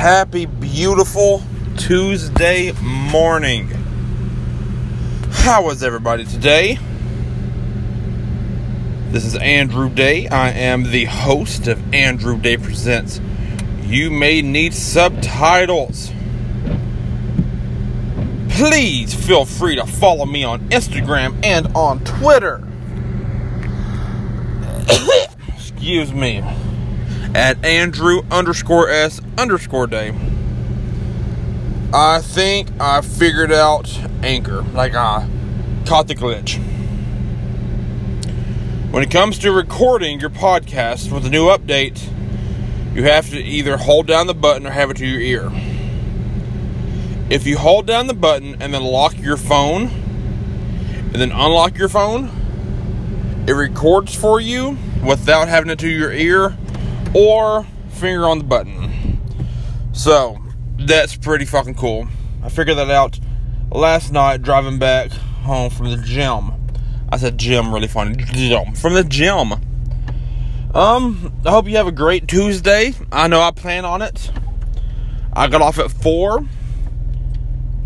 Happy, beautiful Tuesday morning. How is everybody today? This is Andrew Day. I am the host of Andrew Day Presents. You may need subtitles. Please feel free to follow me on Instagram and on Twitter. Excuse me. At Andrew underscore S underscore day. I think I figured out Anchor. Like I caught the glitch. When it comes to recording your podcast with a new update, you have to either hold down the button or have it to your ear. If you hold down the button and then lock your phone, and then unlock your phone, it records for you without having it to your ear or finger on the button. So, that's pretty fucking cool. I figured that out last night driving back home from the gym. I said gym, really funny. Gym. From the gym. Um, I hope you have a great Tuesday. I know I plan on it. I got off at 4.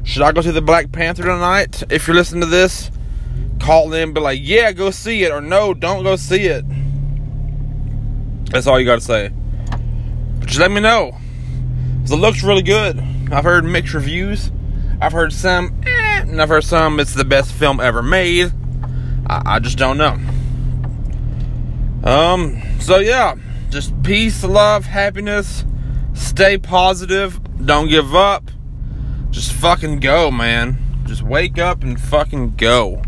Should I go see the Black Panther tonight? If you're listening to this, call in be like, yeah, go see it, or no, don't go see it. That's all you gotta say. But just let me know. It looks really good. I've heard mixed reviews. I've heard some, eh, and I've heard some, it's the best film ever made. I, I just don't know. Um, so yeah, just peace, love, happiness. Stay positive. Don't give up. Just fucking go, man. Just wake up and fucking go.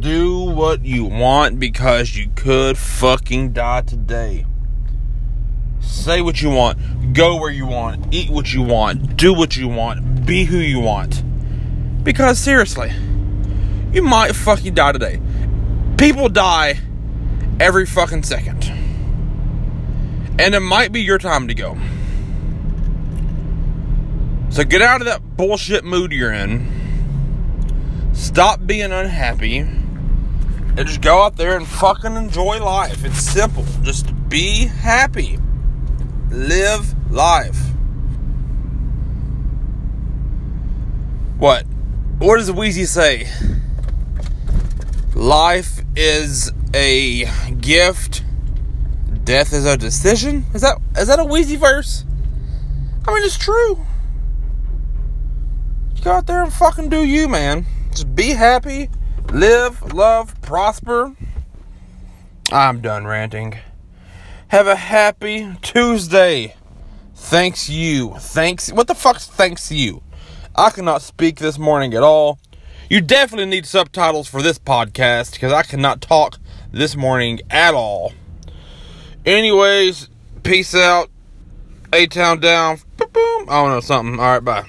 Do what you want because you could fucking die today. Say what you want. Go where you want. Eat what you want. Do what you want. Be who you want. Because seriously, you might fucking die today. People die every fucking second. And it might be your time to go. So get out of that bullshit mood you're in. Stop being unhappy. And just go out there and fucking enjoy life. It's simple. Just be happy. Live life. What? What does Weezy say? Life is a gift. Death is a decision. Is that is that a Weezy verse? I mean, it's true. You go out there and fucking do you, man. Just be happy, live, love, prosper. I'm done ranting. Have a happy Tuesday. Thanks you. Thanks. What the fuck's thanks you? I cannot speak this morning at all. You definitely need subtitles for this podcast because I cannot talk this morning at all. Anyways, peace out. A town down. Boom, boom. I don't know something. All right, bye.